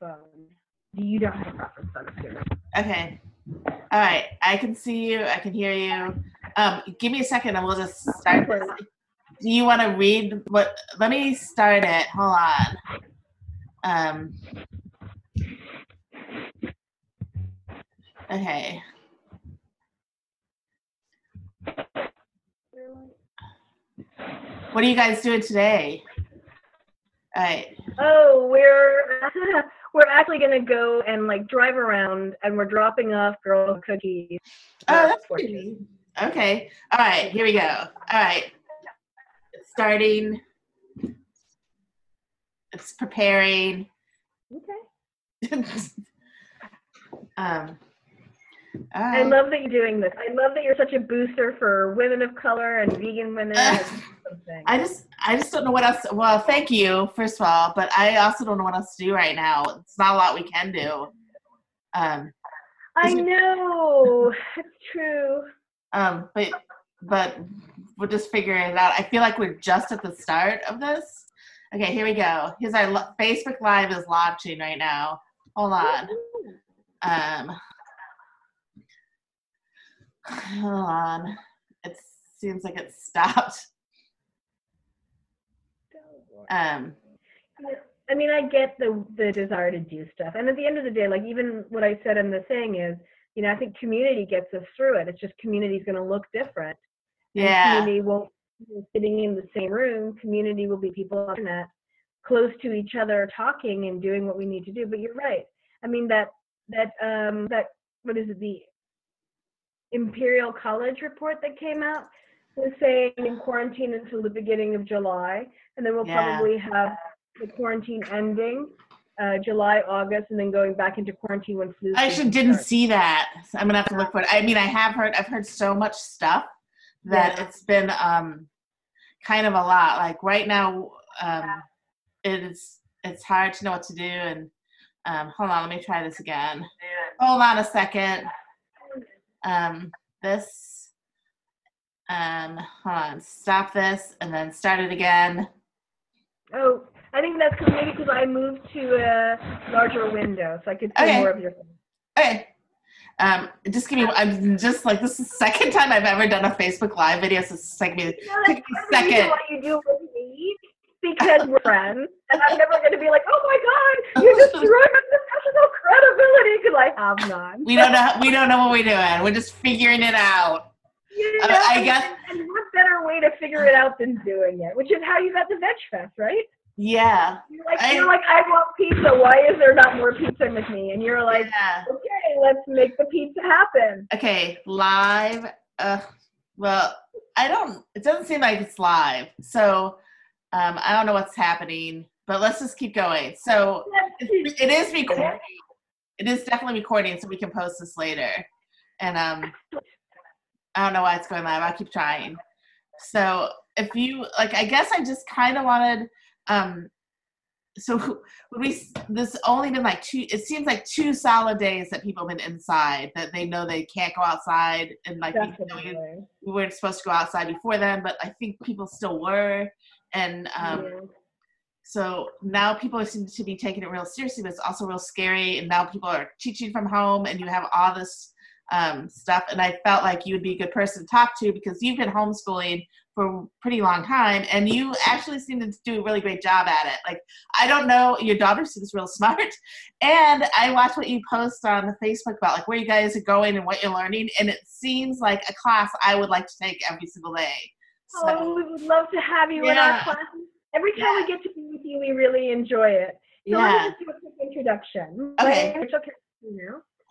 phone. You don't have a preference, I'm assuming. Okay. All right. I can see you. I can hear you. Um, give me a second and we'll just start this. Do you want to read what? Let me start it. Hold on. Um, okay. What are you guys doing today? All right. Oh, we're we're actually gonna go and like drive around, and we're dropping off girl cookies. Oh, that's pretty. Okay. All right. Here we go. All right. Starting. It's preparing. Okay. um. All I love that you're doing this. I love that you're such a booster for women of color and vegan women. I just, I just don't know what else. Well, thank you, first of all, but I also don't know what else to do right now. It's not a lot we can do. Um, I know it's true. um, but, but we're just figuring it out. I feel like we're just at the start of this. Okay, here we go. Here's our lo- Facebook Live is launching right now. Hold on. Um, hold on. It seems like it stopped. Um, I mean, I get the the desire to do stuff, and at the end of the day, like even what I said in the thing is, you know, I think community gets us through it. It's just community's going to look different. And yeah. community won't be sitting in the same room. Community will be people on the internet, close to each other, talking and doing what we need to do. But you're right. I mean that that um that what is it the Imperial College report that came out was saying in quarantine until the beginning of July, and then we'll Yeah. probably have the quarantine ending uh, July, August, and then going back into quarantine when flu. I actually didn't starts. see that. So I'm gonna have to look for it. I mean, I have heard. I've heard so much stuff that Yeah. it's been um, kind of a lot. Like right now, um, it is. It's hard to know what to do. And um, hold on, let me try this again. Hold on a second. Um, this. Um, hold on. Stop this and then start it again. Oh, I think that's 'cause maybe because I moved to a larger window, so I could see Okay. more of your. Face. Okay. Um, just give me. I'm just like this is the second time I've ever done a Facebook Live video. So it's like me. You know, that's me a part of the reason second. why you do with me because we're friends, and I'm never going to be like, "Oh my God, you're destroying my professional credibility," because I have none. We don't know. We don't know what we're doing. We're just figuring it out. You Uh, know, I and- guess- And, and what better way to figure it out than doing it? Which is how you got the Veg Fest, right? Yeah. You're like, I- you're like, I want pizza. Why is there not more pizza with me? And you're like, yeah. okay, let's make the pizza happen. Okay. Live. Uh. Well, I don't. It doesn't seem like it's live. So, um, I don't know what's happening. But let's just keep going. So it, it is recording. It is definitely recording, so we can post this later. And um, I don't know why it's going live. I'll keep trying. So if you like, I guess I just kind of wanted. Um, so would we? This only been like two. It seems like two solid days that people have been inside. That they know they can't go outside, and like we, know, we- we weren't supposed to go outside before then, but I think people still were. And um, Yeah. so now people seem to be taking it real seriously, but it's also real scary. And now people are teaching from home, and you have all this um, stuff. And I felt like you would be a good person to talk to because you've been homeschooling for a pretty long time, and you actually seem to do a really great job at it. Like I don't know, your daughter seems real smart, and I watch what you post on the Facebook about like where you guys are going and what you're learning, and it seems like a class I would like to take every single day. So, Oh, we would love to have you in our class. Every time Yeah. we get to be with you, we really enjoy it. So let yeah. me just do a quick introduction. Okay. My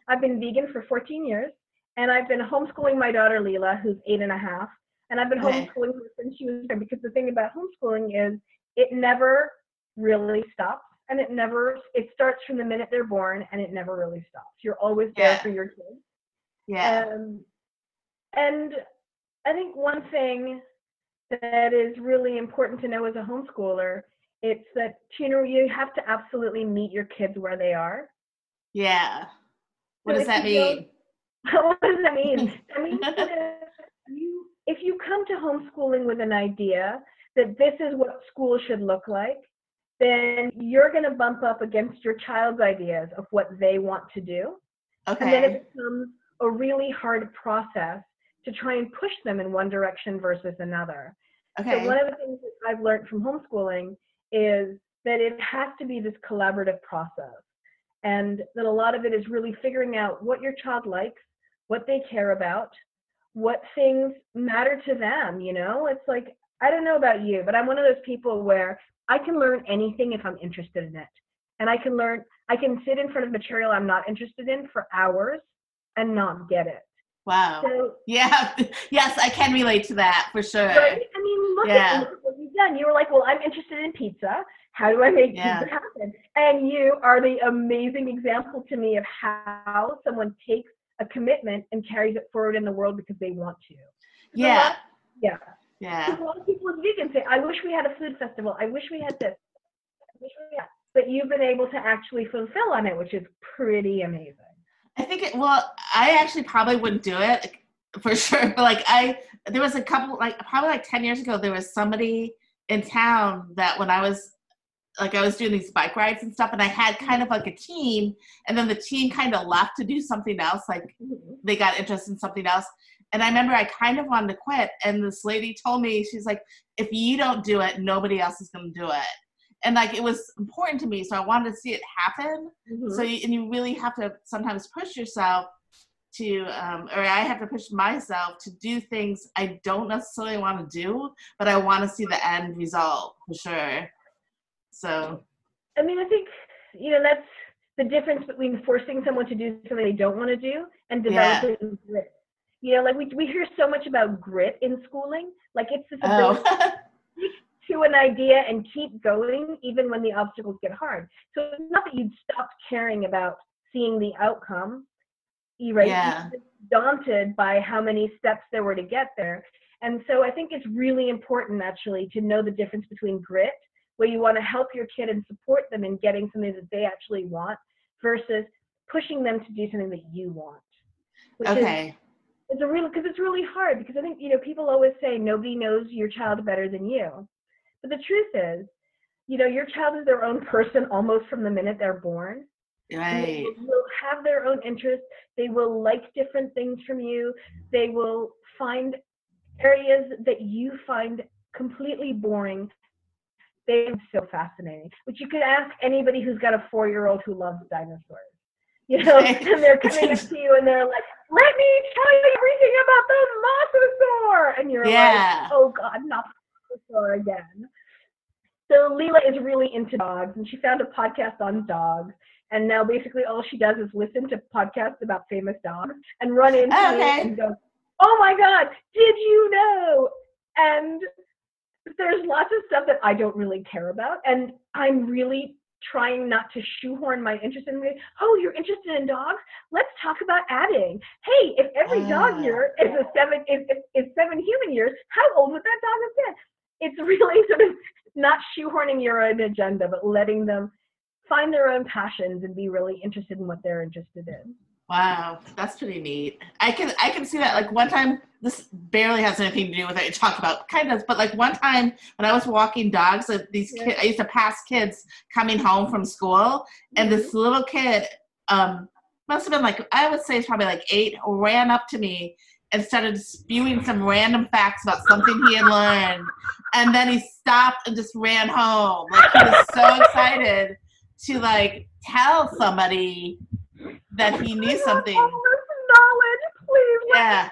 name is Rachel Castelino I've been vegan for 14 years, and I've been homeschooling my daughter Leela, who's eight and a half. And I've been Okay. homeschooling her since she was born because the thing about homeschooling is it never really stops, and it never it starts from the minute they're born, and it never really stops. You're always there Yeah. for your kids. Yeah. Um, and I think one thing that is really important to know as a homeschooler, it's that you know you have to absolutely meet your kids where they are. Yeah. What So does that mean? what does that mean? That means that if you if you come to homeschooling with an idea that this is what school should look like, then you're going to bump up against your child's ideas of what they want to do. Okay. And then it becomes a really hard process to try and push them in one direction versus another. Okay. So one of the things that I've learned from homeschooling is that it has to be this collaborative process. And that a lot of it is really figuring out what your child likes, what they care about, what things matter to them, you know? It's like I don't know about you, but I'm one of those people where I can learn anything if I'm interested in it. And I can learn, I can sit in front of material I'm not interested in for hours and not get it. Wow. So, yeah. Yes, I can relate to that for sure. Right? I mean, look, yeah. at, done. You were like, well, I'm interested in pizza. How do I make yeah. pizza happen? And you are the amazing example to me of how someone takes a commitment and carries it forward in the world because they want to. Yeah. yeah. Yeah. Because a lot of people with vegan say, I wish we had a food festival. I wish we had this. I wish we had. But you've been able to actually fulfill on it, which is pretty amazing. I think it, well, I actually probably wouldn't do it for sure. But like I, there was a couple, like probably like 10 years ago, there was somebody in town that when I was like I was doing these bike rides and stuff, and I had kind of like a team, and then the team kind of left to do something else. Like mm-hmm. they got interested in something else, and I remember I kind of wanted to quit, and this lady told me, she's like, if you don't do it, nobody else is going to do it. And like it was important to me, so I wanted to see it happen. Mm-hmm. So you, and you really have to sometimes push yourself to, um, or I have to push myself to do things I don't necessarily want to do, but I want to see the end result for sure. So, I mean, I think you know that's the difference between forcing someone to do something they don't want to do and developing yeah. grit you know, like we we hear so much about grit in schooling. Like it's this ability oh. to an idea and keep going even when the obstacles get hard. So it's not that you'd stopped caring about seeing the outcome. Right? Yeah. daunted by how many steps there were to get there. And so I think it's really important actually to know the difference between grit, where you want to help your kid and support them in getting something that they actually want, versus pushing them to do something that you want. okay. Is, it's a real because it's really hard because I think you know people always say nobody knows your child better than you, but the truth is, you know, your child is their own person almost from the minute they're born. Right. They will have their own interests. They will like different things from you. They will find areas that you find completely boring. They're so fascinating. Which you could ask anybody who's got a four-year-old who loves dinosaurs. You know, and they're coming up to you and they're like, let me tell you everything about the mosasaur. And you're yeah. like, oh God, not the mosasaur again. So Leela is really into dogs and she found a podcast on dogs. And now basically all she does is listen to podcasts about famous dogs and run into okay. me and go, oh my God, did you know? And there's lots of stuff that I don't really care about. And I'm really trying not to shoehorn my interest in it. Oh, you're interested in dogs? Let's talk about adding. Hey, if every dog ah. year is a seven is, is, is seven human years, how old would that dog have been? It's really sort of not shoehorning your own agenda, but letting them find their own passions and be really interested in what they're interested in. Wow, that's pretty neat. I can I can see that. Like one time, this barely has anything to do with it. You talk about kind of, but like one time when I was walking dogs, uh, these yeah. kids, I used to pass kids coming home from school, and mm-hmm. this little kid, um, must have been like I would say it's probably like eight, ran up to me and started spewing some random facts about something he had learned, and then he stopped and just ran home. Like he was so excited to like tell somebody that he knew something. knowledge, please. Yeah.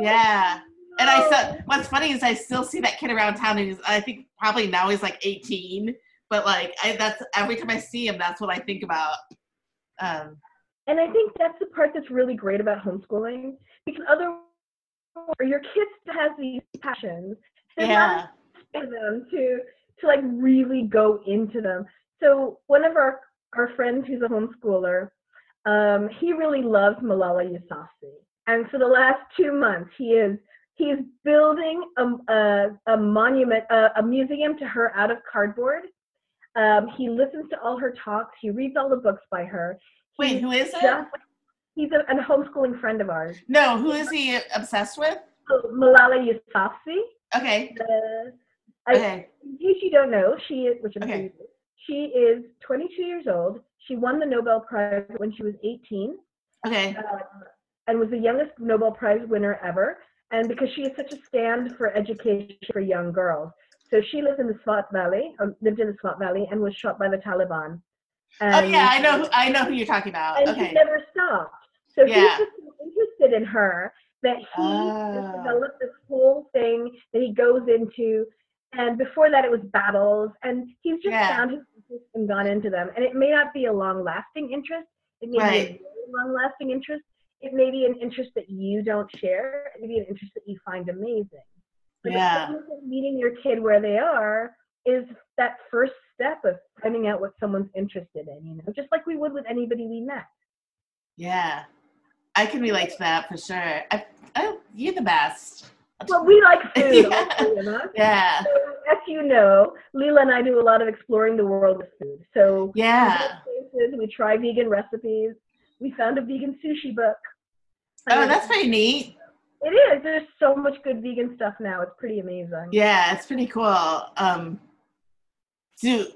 Yeah. And I saw what's funny is I still see that kid around town, and he's, I think probably now he's like 18. But like, I, that's every time I see him, that's what I think about. Um, and I think that's the part that's really great about homeschooling because other your kids has these passions. yeah. For them to to like really go into them. So one of our our friends who's a homeschooler, um, he really loves Malala Yousafzai, and for the last two months, he is he's building a, a, a monument, a, a, museum to her out of cardboard. Um, he listens to all her talks. He reads all the books by her. Wait, he's who is it? he's a, a, homeschooling friend of ours. No, who is he obsessed with? Oh, Malala Yousafzai. Okay. The, I, okay. He case you don't know, she is, which I'm Okay. sure she is 22 years old. She won the Nobel Prize when she was 18 Okay. um, and was the youngest Nobel Prize winner ever. And because she is such a stand for education for young girls. So she lives in the Swat Valley, or lived in the Swat Valley, and was shot by the Taliban. Oh yeah, I know. who- I know who you're talking about. and Okay. he never stopped. So Yeah. he's just so interested in her that he Oh. developed this whole thing that he goes into. And before that, it was battles, and he's just Yeah. found his and gone into them. And it may not be a long-lasting interest. It may Right. be a very long-lasting interest. It may be an interest that you don't share. It may be an interest that you find amazing. But Yeah. meeting your kid where they are is that first step of finding out what someone's interested in. You know, just like we would with anybody we met. Yeah. I can relate to that for sure. I, I, you're the best. Well, we like food, Yeah. three of us. Yeah. So, as you know, Leela and I do a lot of exploring the world with food. So Yeah. we places, we try vegan recipes. We found a vegan sushi book. Oh, that's pretty neat. it is. There's so much good vegan stuff now. It's pretty amazing. Yeah, it's pretty cool. Um, do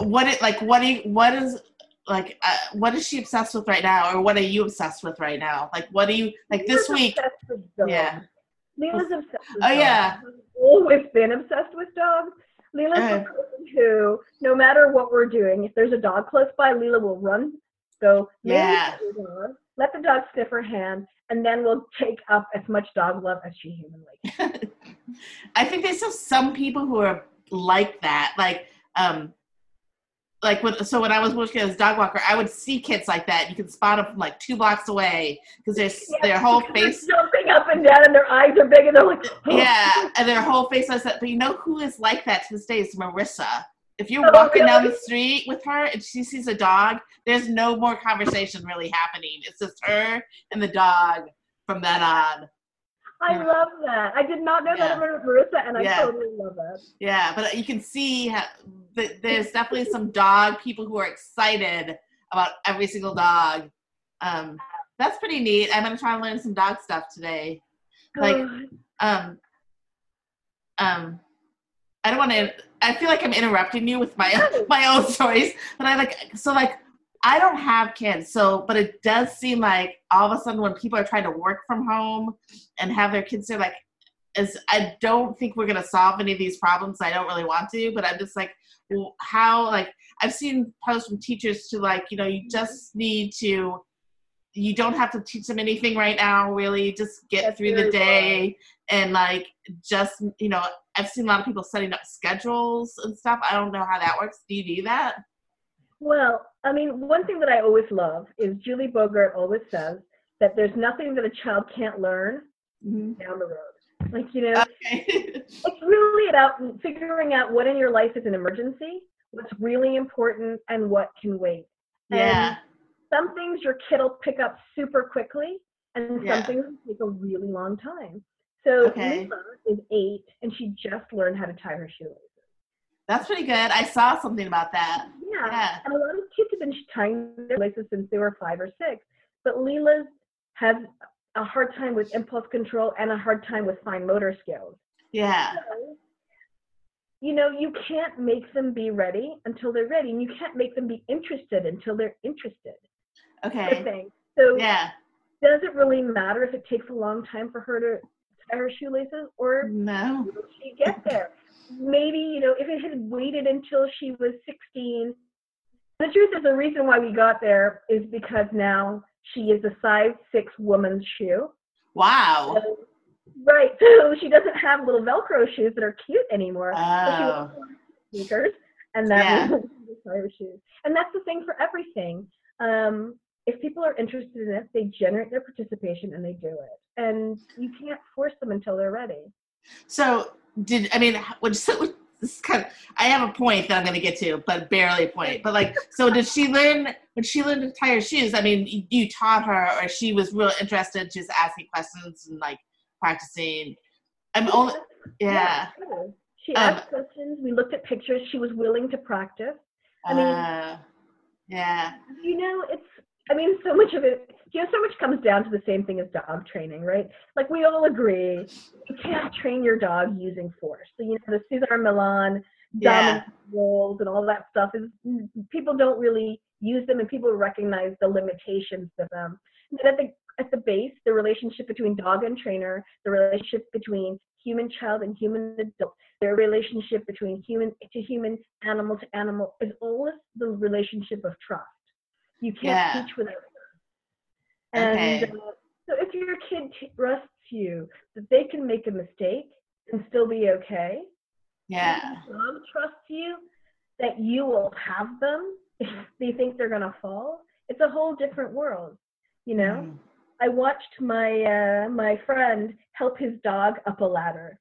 what it like? What do you, what is like? Uh, what is she obsessed with right now, or what are you obsessed with right now? Like, what do you like this week? obsessed with dogs. Yeah. Leela's obsessed with Oh, dogs. yeah. Always been obsessed with dogs. Leela's Uh. the person who, no matter what we're doing, if there's a dog close by, Leela will run, go, "Maybe Yeah. dog," let the dog sniff her hand, and then we'll take up as much dog love as she humanly can. I think there's still some people who are like that. Like, um, like when, so when I was working as a dog walker, I would see kids like that. You can spot them from like two blocks away because their their whole face, jumping up and down, and their eyes are big, and they're like, "Oh." yeah, and their whole face like that. But you know who is like that to this day is Marissa. If you're Oh, walking down the street with her and she sees a dog, there's no more conversation really happening. It's just her and the dog from then on. I Yeah. love that. I did not know Yeah. that about Marissa, and I Yeah. totally love it. Yeah, but you can see how, th- there's definitely some dog people who are excited about every single dog. Um, that's pretty neat. I'm gonna try and learn some dog stuff today. Like, Um, um, I don't want to. I feel like I'm interrupting you with my my own stories, but I like so like I don't have kids, so but it does seem like all of a sudden when people are trying to work from home and have their kids there, like is I don't think we're gonna solve any of these problems. I don't really want to, but I'm just like, how like I've seen posts from teachers to like you know you just need to. You don't have to teach them anything right now, really. Just get That's through the day and like just you know i've seen a lot of people setting up schedules and stuff i don't know how that works do you do that Well, I mean, one thing that I always love is Julie Bogart always says that there's nothing that a child can't learn mm-hmm. down the road. Like, you know, okay it's really about figuring out what in your life is an emergency, what's really important, and what can wait. yeah Some things your kid will pick up super quickly, and some Yeah. things will take a really long time. So Okay. Is eight, and she just learned how to tie her shoelaces. that's pretty good i saw something about that Yeah. yeah And a lot of kids have been tying their laces since they were five or six. But Leela's has a hard time with impulse control and a hard time with fine motor skills. yeah So, you know, you can't make them be ready until they're ready, and you can't make them be interested until they're interested. Okay. So yeah does it really matter if it takes a long time for her to tie her shoelaces or no will she get there? Maybe, you know, if it had waited until she was 16. The truth is, the reason why we got there is because now she is a size six woman's shoe. wow So- right. So she doesn't have little Velcro shoes that are cute anymore. Oh sneakers, and that Yeah. was shoes. And that's the thing for everything. Um, if people are interested in it, they generate their participation and they do it. And you can't force them until they're ready. so did i mean so this is kind of i have a point that i'm going to get to but barely a point but like so did she learn when she learned to tie her shoes i mean you, you taught her or she was real interested just asking questions and like practicing i'm only yeah. She Um, asked questions. We looked at pictures. She was willing to practice. I mean- uh, yeah You know, it's. I mean, so much of it. You know, so much comes down to the same thing as dog training, right? Like we all agree, you can't train your dog using force. So you know, the Cesar Millan dominant roles and all that stuff is mm, people don't really use them and people recognize the limitations of them. And at the at the base, the relationship between dog and trainer, the relationship between human child and human adult, their relationship between human to human, animal to animal is always the relationship of trust. You can't Yeah. teach without. And Okay. uh, so if your kid trusts you that they can make a mistake and still be okay, Yeah. dog trusts you that you will have them if they think they're gonna fall. It's a whole different world, you know. Mhm. I watched my uh, my friend help his dog up a ladder,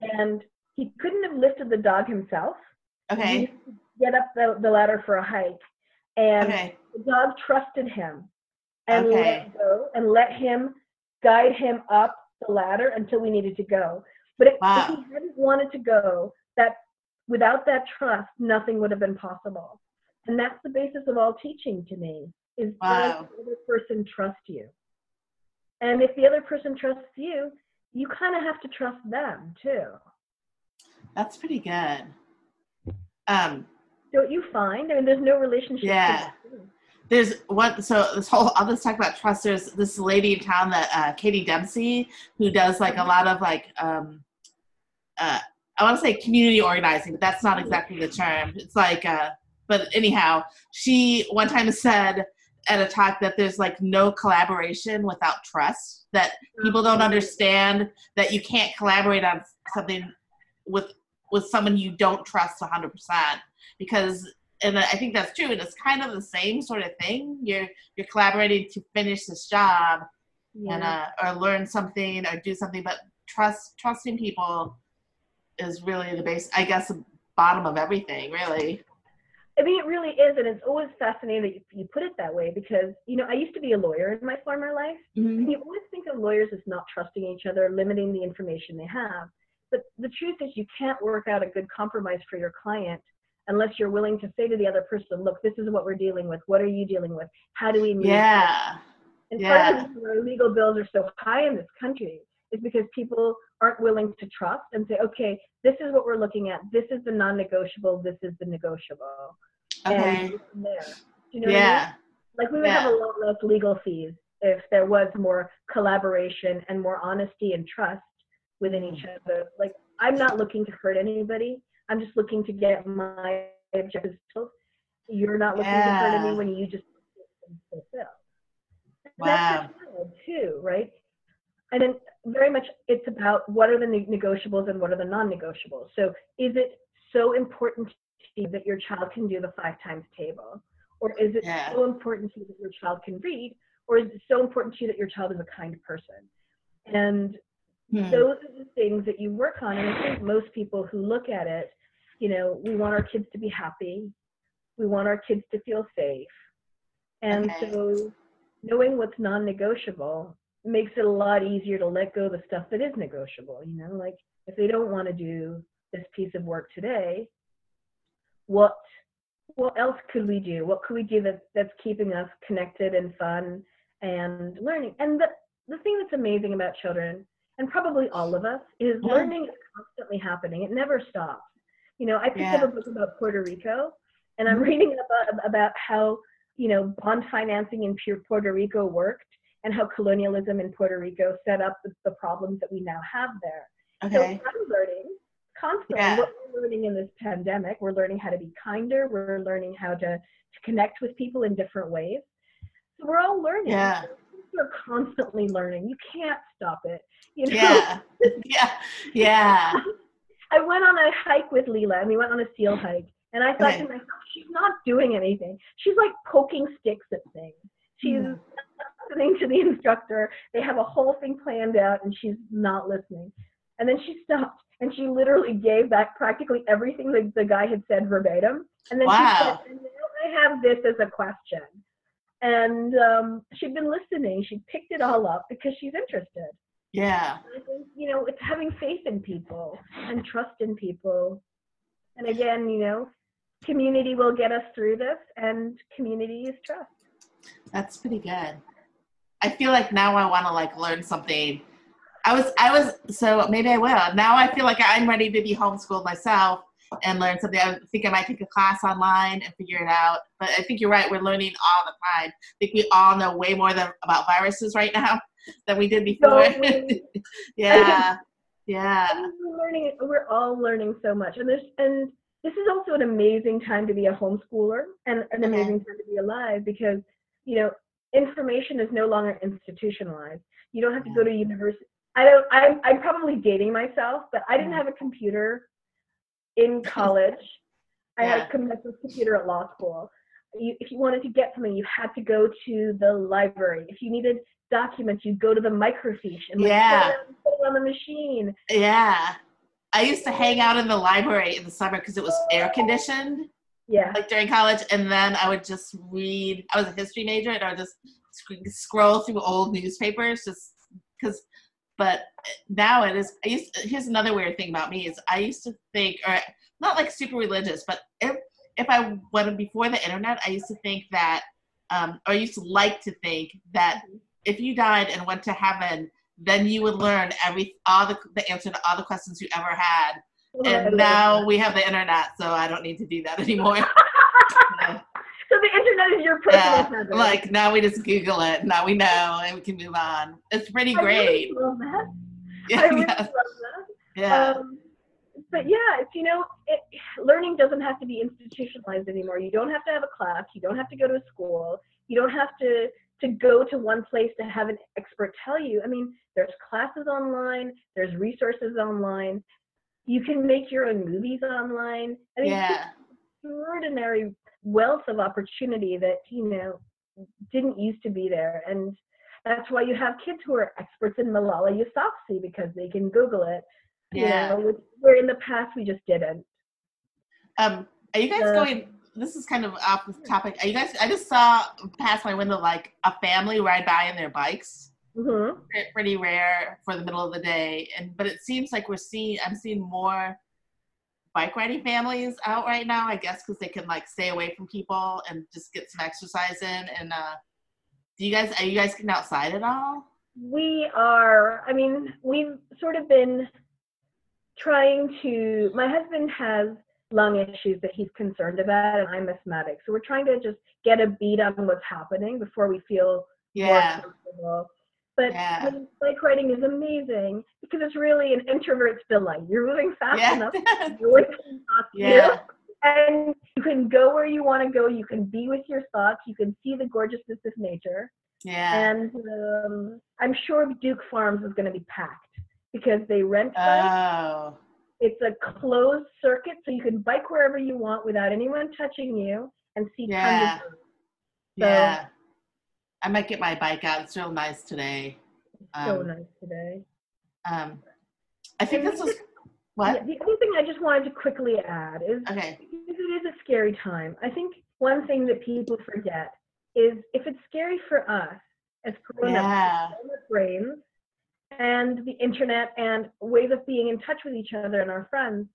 and he couldn't have lifted the dog himself. Okay. get up the, the ladder for a hike, and Okay. the dog trusted him and Okay. let go and let him guide him up the ladder until we needed to go. But if, Wow. if he hadn't wanted to go, that without that trust, nothing would have been possible. And that's the basis of all teaching to me is Wow. does the other person trust you? And if the other person trusts you, you kind of have to trust them too. That's pretty good. Um, Don't you find? I mean, there's no relationship. Yeah. There's one so this whole i'll just talk about trust there's this lady in town that uh, katie dempsey who does like a lot of like um uh i want to say community organizing but that's not exactly the term. It's like uh but anyhow she one time said at a talk that there's like no collaboration without trust that people don't understand that you can't collaborate on something with with someone you don't trust 100% because and I think that's true. And it's kind of the same sort of thing. You're you're collaborating to finish this job Yeah. and uh, or learn something or do something, but trust trusting people is really the base. I guess the bottom of everything, really. I mean, it really is, and it's always fascinating that you, you put it that way because you know I used to be a lawyer in my former life, and you always think of lawyers as not trusting each other, limiting the information they have. But the truth is, you can't work out a good compromise for your client unless you're willing to say to the other person, "Look, this is what we're dealing with. What are you dealing with? How do we move?" Yeah. And Yeah. part of the reason legal bills are so high in this country is because people aren't willing to trust and say, okay, this is what we're looking at. This is the non-negotiable. This is the negotiable. Okay. And there. You know what I mean? Yeah. Like we would have a lot less legal fees if there was more collaboration and more honesty and trust within each mm. other. Like I'm not looking to hurt anybody. I'm just looking to get my objectives fulfilled. You're not looking to hurt Yeah. anyone. You just fulfill. Wow. That's too, right? And then very much it's about what are the negotiables and what are the non-negotiables. So is it so important to you that your child can do the five times table? Or is it Yeah. so important to you that your child can read? Or is it so important to you that your child is a kind person? And Hmm. those are the things that you work on. And I think most people who look at it, you know, we want our kids to be happy. We want our kids to feel safe. And Okay. so knowing what's non-negotiable makes it a lot easier to let go of the stuff that is negotiable, you know, like if they don't want to do this piece of work today, what what else could we do? What could we do that, that's keeping us connected and fun and learning? And the, the thing that's amazing about children, and probably all of us, is Yeah. learning is constantly happening. It never stops. You know, I picked Yeah. up a book about Puerto Rico, and I'm Mhm. reading about, about how, you know, bond financing in Puerto Rico worked and how colonialism in Puerto Rico set up the, the problems that we now have there. Okay. So I'm learning constantly. Yeah. What we're learning in this pandemic, we're learning how to be kinder. We're learning how to, to connect with people in different ways. So we're all learning. Yeah. We're constantly learning. You can't stop it. You know? Yeah. Yeah. Yeah. I went on a hike with Leela, and we went on a seal hike. And I thought Okay. to myself, she's not doing anything. She's like poking sticks at things. She's not listening to the instructor. They have a whole thing planned out, and she's not listening. And then she stopped, and she literally gave back practically everything that the guy had said verbatim. And then Wow. she said, and now I have this as a question. And um, she'd been listening. She picked it all up because she's interested. Yeah. I think, you know, it's having faith in people and trust in people. And again, you know, community will get us through this, and community is trust. That's pretty good. I feel like now I want to like learn something. I was I was so maybe I will. Now I feel like I'm ready to be homeschooled myself and learn something. I think I might take a class online and figure it out. But I think you're right. We're learning all the time. I think we all know way more than, about viruses right now than we did before. yeah, yeah. We're learning. We're all learning so much, and there's and this is also an amazing time to be a homeschooler and an amazing time to be alive because you know information is no longer institutionalized. You don't have to go to university. I don't. I'm. I'm probably dating myself, but I didn't have a computer in college. I had a computer at law school. You, if you wanted to get something, you had to go to the library. If you needed documents, you'd go to the microfiche and like, yeah. put it on the machine. Yeah. I used to hang out in the library in the summer because it was air conditioned. Yeah. Like during college, and then I would just read. I was a history major, and I would just sc- scroll through old newspapers, just because. But now it is. I used. Here's another weird thing about me is I used to think, or not like super religious, but if if I went before the internet, I used to think that, um, or I used to like to think that if you died and went to heaven, then you would learn every all the the answer to all the questions you ever had. And now we have the internet, so I don't need to do that anymore. so the internet is your personal yeah, heaven. like now we just Google it. Now we know, and we can move on. It's pretty I great. Really love that. Yeah, I really yeah, love that. yeah. Um, but yeah, it's you know, it, learning doesn't have to be institutionalized anymore. You don't have to have a class. You don't have to go to a school. You don't have to to go to one place to have an expert tell you. I mean, there's classes online. There's resources online. You can make your own movies online. I mean, yeah. extraordinary wealth of opportunity that you know didn't used to be there and that's why you have kids who are experts in Malala Yousafzai because they can Google it. You Yeah. know, which- where in the past we just didn't. Um, are you guys Uh, going? This is kind of off the topic. Are you guys? I just saw past my window like a family ride by on their bikes. hmm Pretty rare for the middle of the day, and but it seems like we're seeing. I'm seeing more bike riding families out right now. I guess because they can like stay away from people and just get some exercise in. And uh, do you guys? Are you guys getting outside at all? We are. I mean, we've sort of been trying to. My husband has lung issues that he's concerned about, and I'm asthmatic, so we're trying to just get a beat on what's happening before we feel Yeah. more comfortable. But Yeah. I mean, bike riding is amazing because it's really an introvert's delight. You're moving fast Yeah. enough. Your thoughts, Yeah. And you can go where you want to go. You can be with your thoughts. You can see the gorgeousness of nature. yeah. And um, I'm sure Duke Farms is going to be packed because they rent bikes. Oh. It's a closed circuit, so you can bike wherever you want without anyone touching you and see Yeah. tons of birds. Yeah. I might get my bike out. It's real nice today. so Um, nice today. um, I think this was Yeah, what? the other thing I just wanted to quickly add is Okay. because it is a scary time. I think one thing that people forget is if it's scary for us as grown Yeah. brains and the internet and ways of being in touch with each other and our friends,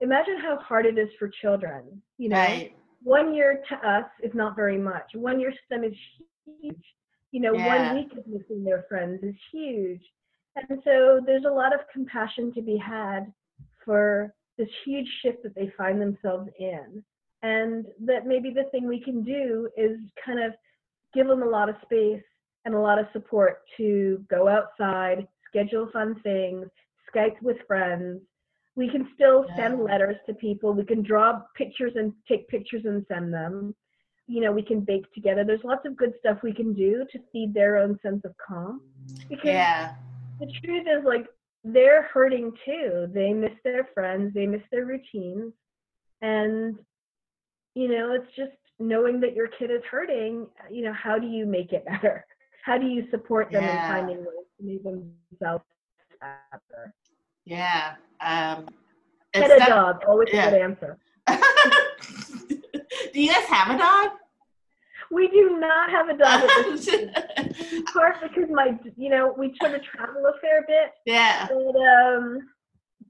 imagine how hard it is for children. You know, Right. one year to us is not very much. One year to them is huge. You know, Yeah. one week of missing their friends is huge. And so there's a lot of compassion to be had for this huge shift that they find themselves in. And that maybe the thing we can do is kind of give them a lot of space and a lot of support to go outside, schedule fun things, Skype with friends. We can still send letters to people. We can draw pictures and take pictures and send them. You know, we can bake together. There's lots of good stuff we can do to feed their own sense of calm. Because Yeah. the truth is like they're hurting too they miss their friends they miss their routines and you know it's just knowing that your kid is hurting you know how do you make it better how do you support them Yeah. in finding ways to make themselves better Yeah. Um, pet a not- dog always yeah. a good answer Do you guys have a dog? we do not have a dog at this in part because my you know we sort of travel a fair bit yeah. But um,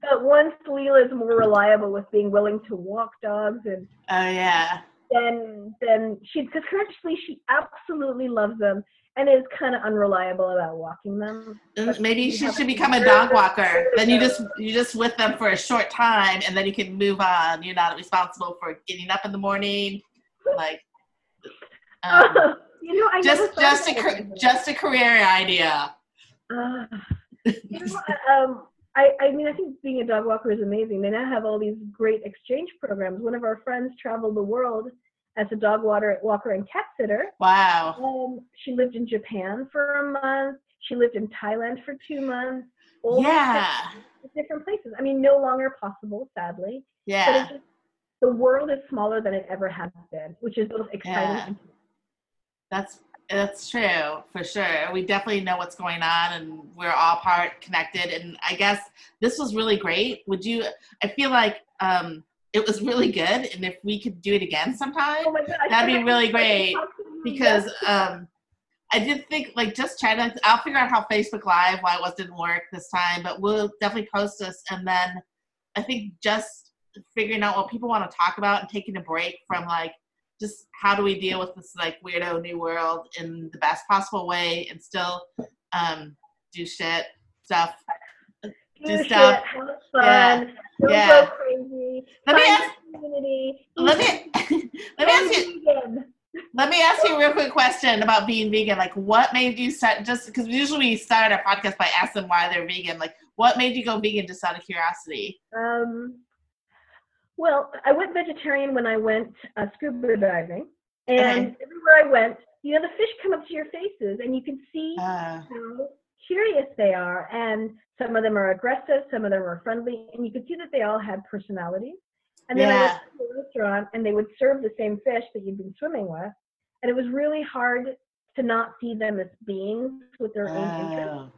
but once Leela is more reliable with being willing to walk dogs, and Oh yeah. then then she because currently she absolutely loves them, and is kind of unreliable about walking them. And Maybe she should become a dog walker. Then you just you just with them for a short time, and then you can move on. You're not responsible for getting up in the morning, like. Um, you know, I just just a ca- just a career idea. Uh, you know, um, I, I mean, I think being a dog walker is amazing. They now have all these great exchange programs. One of our friends traveled the world as a dog water, walker and cat sitter. Wow. Um, she lived in Japan for a month. She lived in Thailand for two months. All Yeah. different places. I mean, no longer possible, sadly. Yeah. it's just the world is smaller than it ever has been, which is both exciting Yeah. That's that's true for sure. We definitely know what's going on, and we're all part connected. And I guess this was really great. Would you? I feel like um, it was really good, and if we could do it again sometime, oh god, That'd be really great, talk to you. because um, I did think like just try to. I'll figure out how Facebook Live why it didn't work this time, but we'll definitely post this, and then I think just figuring out what people want to talk about and taking a break from like just how do we deal with this like weirdo new world in the best possible way and still um, do shit stuff. Do do shit, stuff. have fun, Yeah. don't Yeah. go crazy. Let me ask- community. Let me let me ask you vegan. let me ask you a real quick question about being vegan. Like, what made you start? Just because usually we start our podcast by asking why they're vegan. Like, what made you go vegan just out of curiosity? Um, well, I went vegetarian when I went uh, scuba diving, and Okay. everywhere I went, you know, the fish come up to your faces, and you can see Uh, how curious they are. And some of them are aggressive, some of them are friendly, and you could see that they all had personalities. And then I went to a restaurant, and they would serve the same fish that you'd been swimming with, and it was really hard to not see them as beings with their own interests. oh,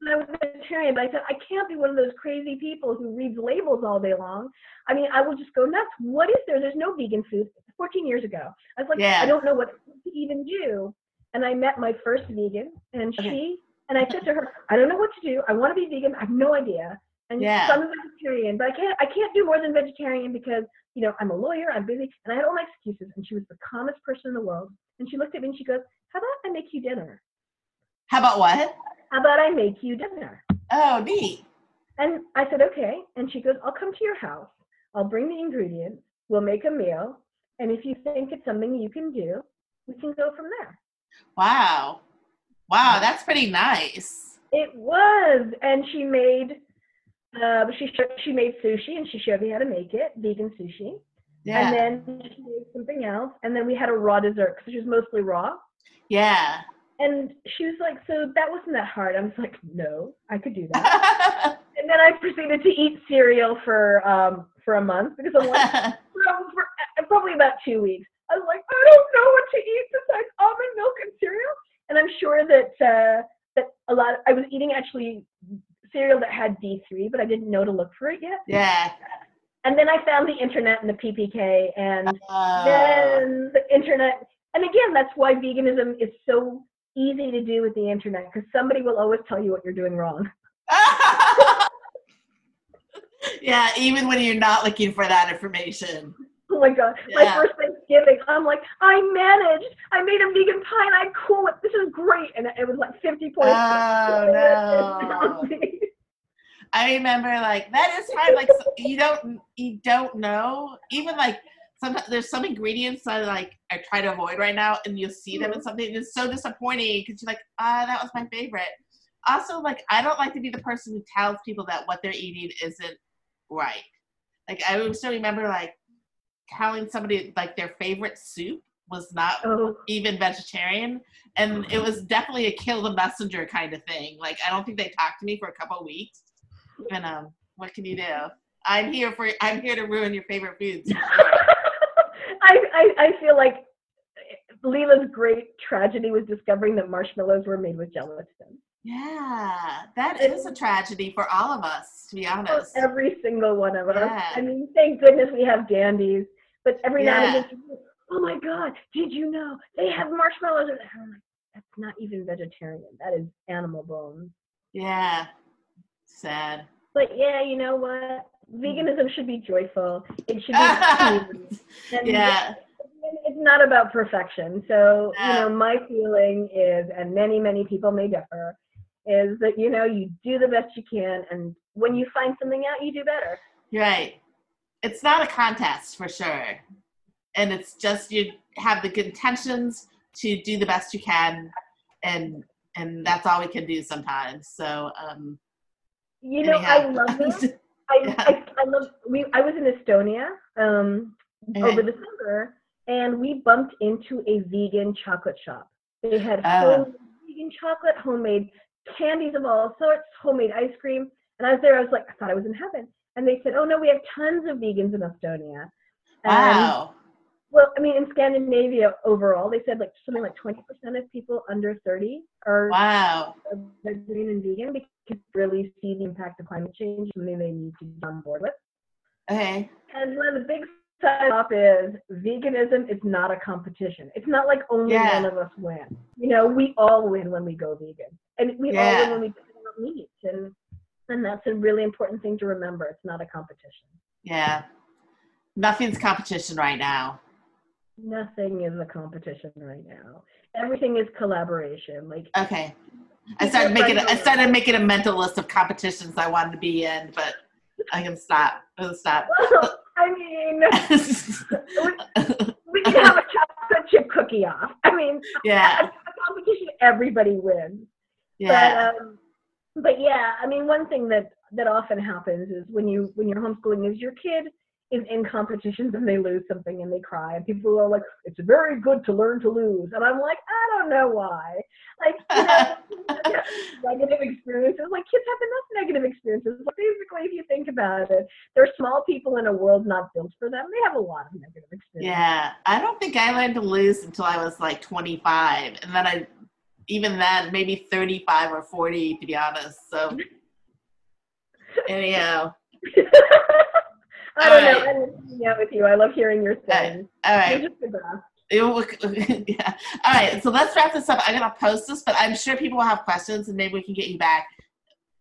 And I was vegetarian, but I said I can't be one of those crazy people who reads labels all day long. I mean, I will just go nuts. What is there? There's no vegan food. 14 years ago, I was like, Yeah. I don't know what to even do. And I met my first vegan, and Okay. she and I said to her, I don't know what to do. I want to be vegan. I have no idea. And Yeah. so I'm a vegetarian, but I can't I can't do more than vegetarian because you know I'm a lawyer. I'm busy, and I had all my excuses. And she was the calmest person in the world. And she looked at me and she goes, How about I make you dinner? how about what? How about I make you dinner? Oh, neat. And I said, okay. And she goes, I'll come to your house. I'll bring the ingredients. We'll make a meal. And if you think it's something you can do, we can go from there. Wow, wow, that's pretty nice. It was. And she made, uh, she sh- she made sushi and she showed me how to make it, vegan sushi. Yeah, And then she made something else. And then we had a raw dessert because she was mostly raw. yeah. And she was like, so that wasn't that hard. I was like, no, I could do that. and then I proceeded to eat cereal for um, for a month because I'm like, for, for uh, probably about two weeks. I was like, I don't know what to eat besides almond milk and cereal. And I'm sure that uh, that a lot. I was eating actually cereal that had D3, but I didn't know to look for it yet. yeah. And then I found the internet and the PPK, and Uh, then the internet. And again, that's why veganism is so easy to do with the internet because somebody will always tell you what you're doing wrong. yeah, even when you're not looking for that information. Oh my god, Yeah. my first Thanksgiving, I'm like, I managed. I made a vegan pie and I cool it. This is great. And it was like 50 points. Oh, no. I remember like that is hard. Like so- you don't you don't know. Even like sometimes there's some ingredients that like I try to avoid right now, and you'll see them in something. And it's so disappointing because you're like, ah, that was my favorite. Also, like I don't like to be the person who tells people that what they're eating isn't right. Like I still remember like telling somebody like their favorite soup was not oh, even vegetarian and it was definitely a kill the messenger kind of thing like i don't think they talked to me for a couple of weeks and um what can you do i'm here for i'm here to ruin your favorite foods I, I, I feel like Leela's great tragedy was discovering that marshmallows were made with gelatin. yeah that is a tragedy for all of us to be honest every single one of us. Yeah. I mean, thank goodness we have dandies. But every now and Yeah. again, she's like, oh my God, did you know they have marshmallows? in there?" I'm like, that's not even vegetarian. That is animal bones. yeah sad But yeah, you know what? Veganism should be joyful. It should be. And yeah it's not about perfection. So, you know, my feeling is, and many, many people may differ, is that, you know, you do the best you can. And when you find something out, you do better. Right. It's not a contest for sure. And it's just you have the good intentions to do the best you can and and that's all we can do sometimes. So um You know, I love this. I, Yeah. I, I love, we, I was in Estonia um, Okay. over the summer and we bumped into a vegan chocolate shop. They had homemade vegan chocolate, homemade candies of all sorts, homemade ice cream. And I was there, I was like, I thought I was in heaven. And they said, oh no, we have tons of vegans in Estonia. And, wow. well, I mean, in Scandinavia overall, they said like something like 20% of people under 30 are Wow. vegetarian and vegan because they really see the impact of climate change, something they need to be on board with. Okay. And one of the big side off is veganism is not a competition. It's not like only Yeah. one of us win. You know, we all win when we go vegan. And we all win when we don't meat. And and that's a really important thing to remember. It's not a competition. Yeah. Nothing's competition right now. Nothing is a competition right now. Everything is collaboration. Like Okay. I started making I a- started making a mental list of competitions I wanted to be in, but I can stop. I'll stop. Well, I mean, we can have a chocolate chip cookie off. I mean, yeah. a, a competition, everybody wins. Yeah. But um, but yeah, I mean, one thing that that often happens is when you when you're homeschooling is your kid is in competitions and they lose something and they cry and people are like, it's very good to learn to lose, and I'm like, I don't know why. Like, you know, negative experiences. Like kids have enough negative experiences. But basically, if you think about it, they're small people in a world not built for them. They have a lot of negative experiences. Yeah, I don't think I learned to lose until I was like 25, and then I, even then, maybe 35 or 40 to be honest. So, anyhow, I don't All know. I love hanging out with you. I love hearing your right. stories. all right. You're just the best. It will- yeah. All right, so let's wrap this up. I'm gonna post this, but I'm sure people will have questions, and maybe we can get you back.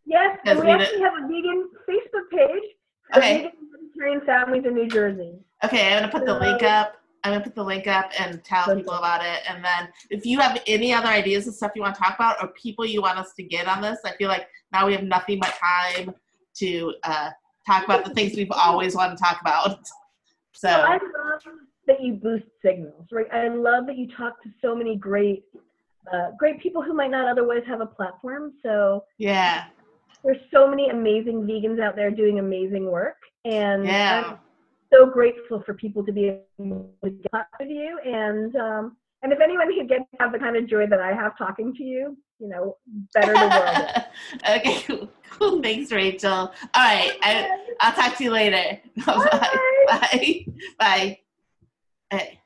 Yes, we we actually have a vegan Facebook page for Okay. vegan vegetarian families in New Jersey. Okay, I'm gonna put the link up. I'm gonna put the link up and tell Good. people about it. And then if you have any other ideas and stuff you want to talk about, or people you want us to get on this, I feel like now we have nothing but time to uh, talk about the things we've always wanted to talk about. So Well, I love that you boost signals, right? I love that you talk to so many great, uh, great people who might not otherwise have a platform. So yeah, there's so many amazing vegans out there doing amazing work, and yeah, I'm so grateful for people to be able to get with you. And um, and if anyone could get have the kind of joy that I have talking to you, you know, better the world. okay, cool. cool. Thanks, Rachel. All right, I, I'll talk to you later. Bye. Bye. Bye. Bye. Hey.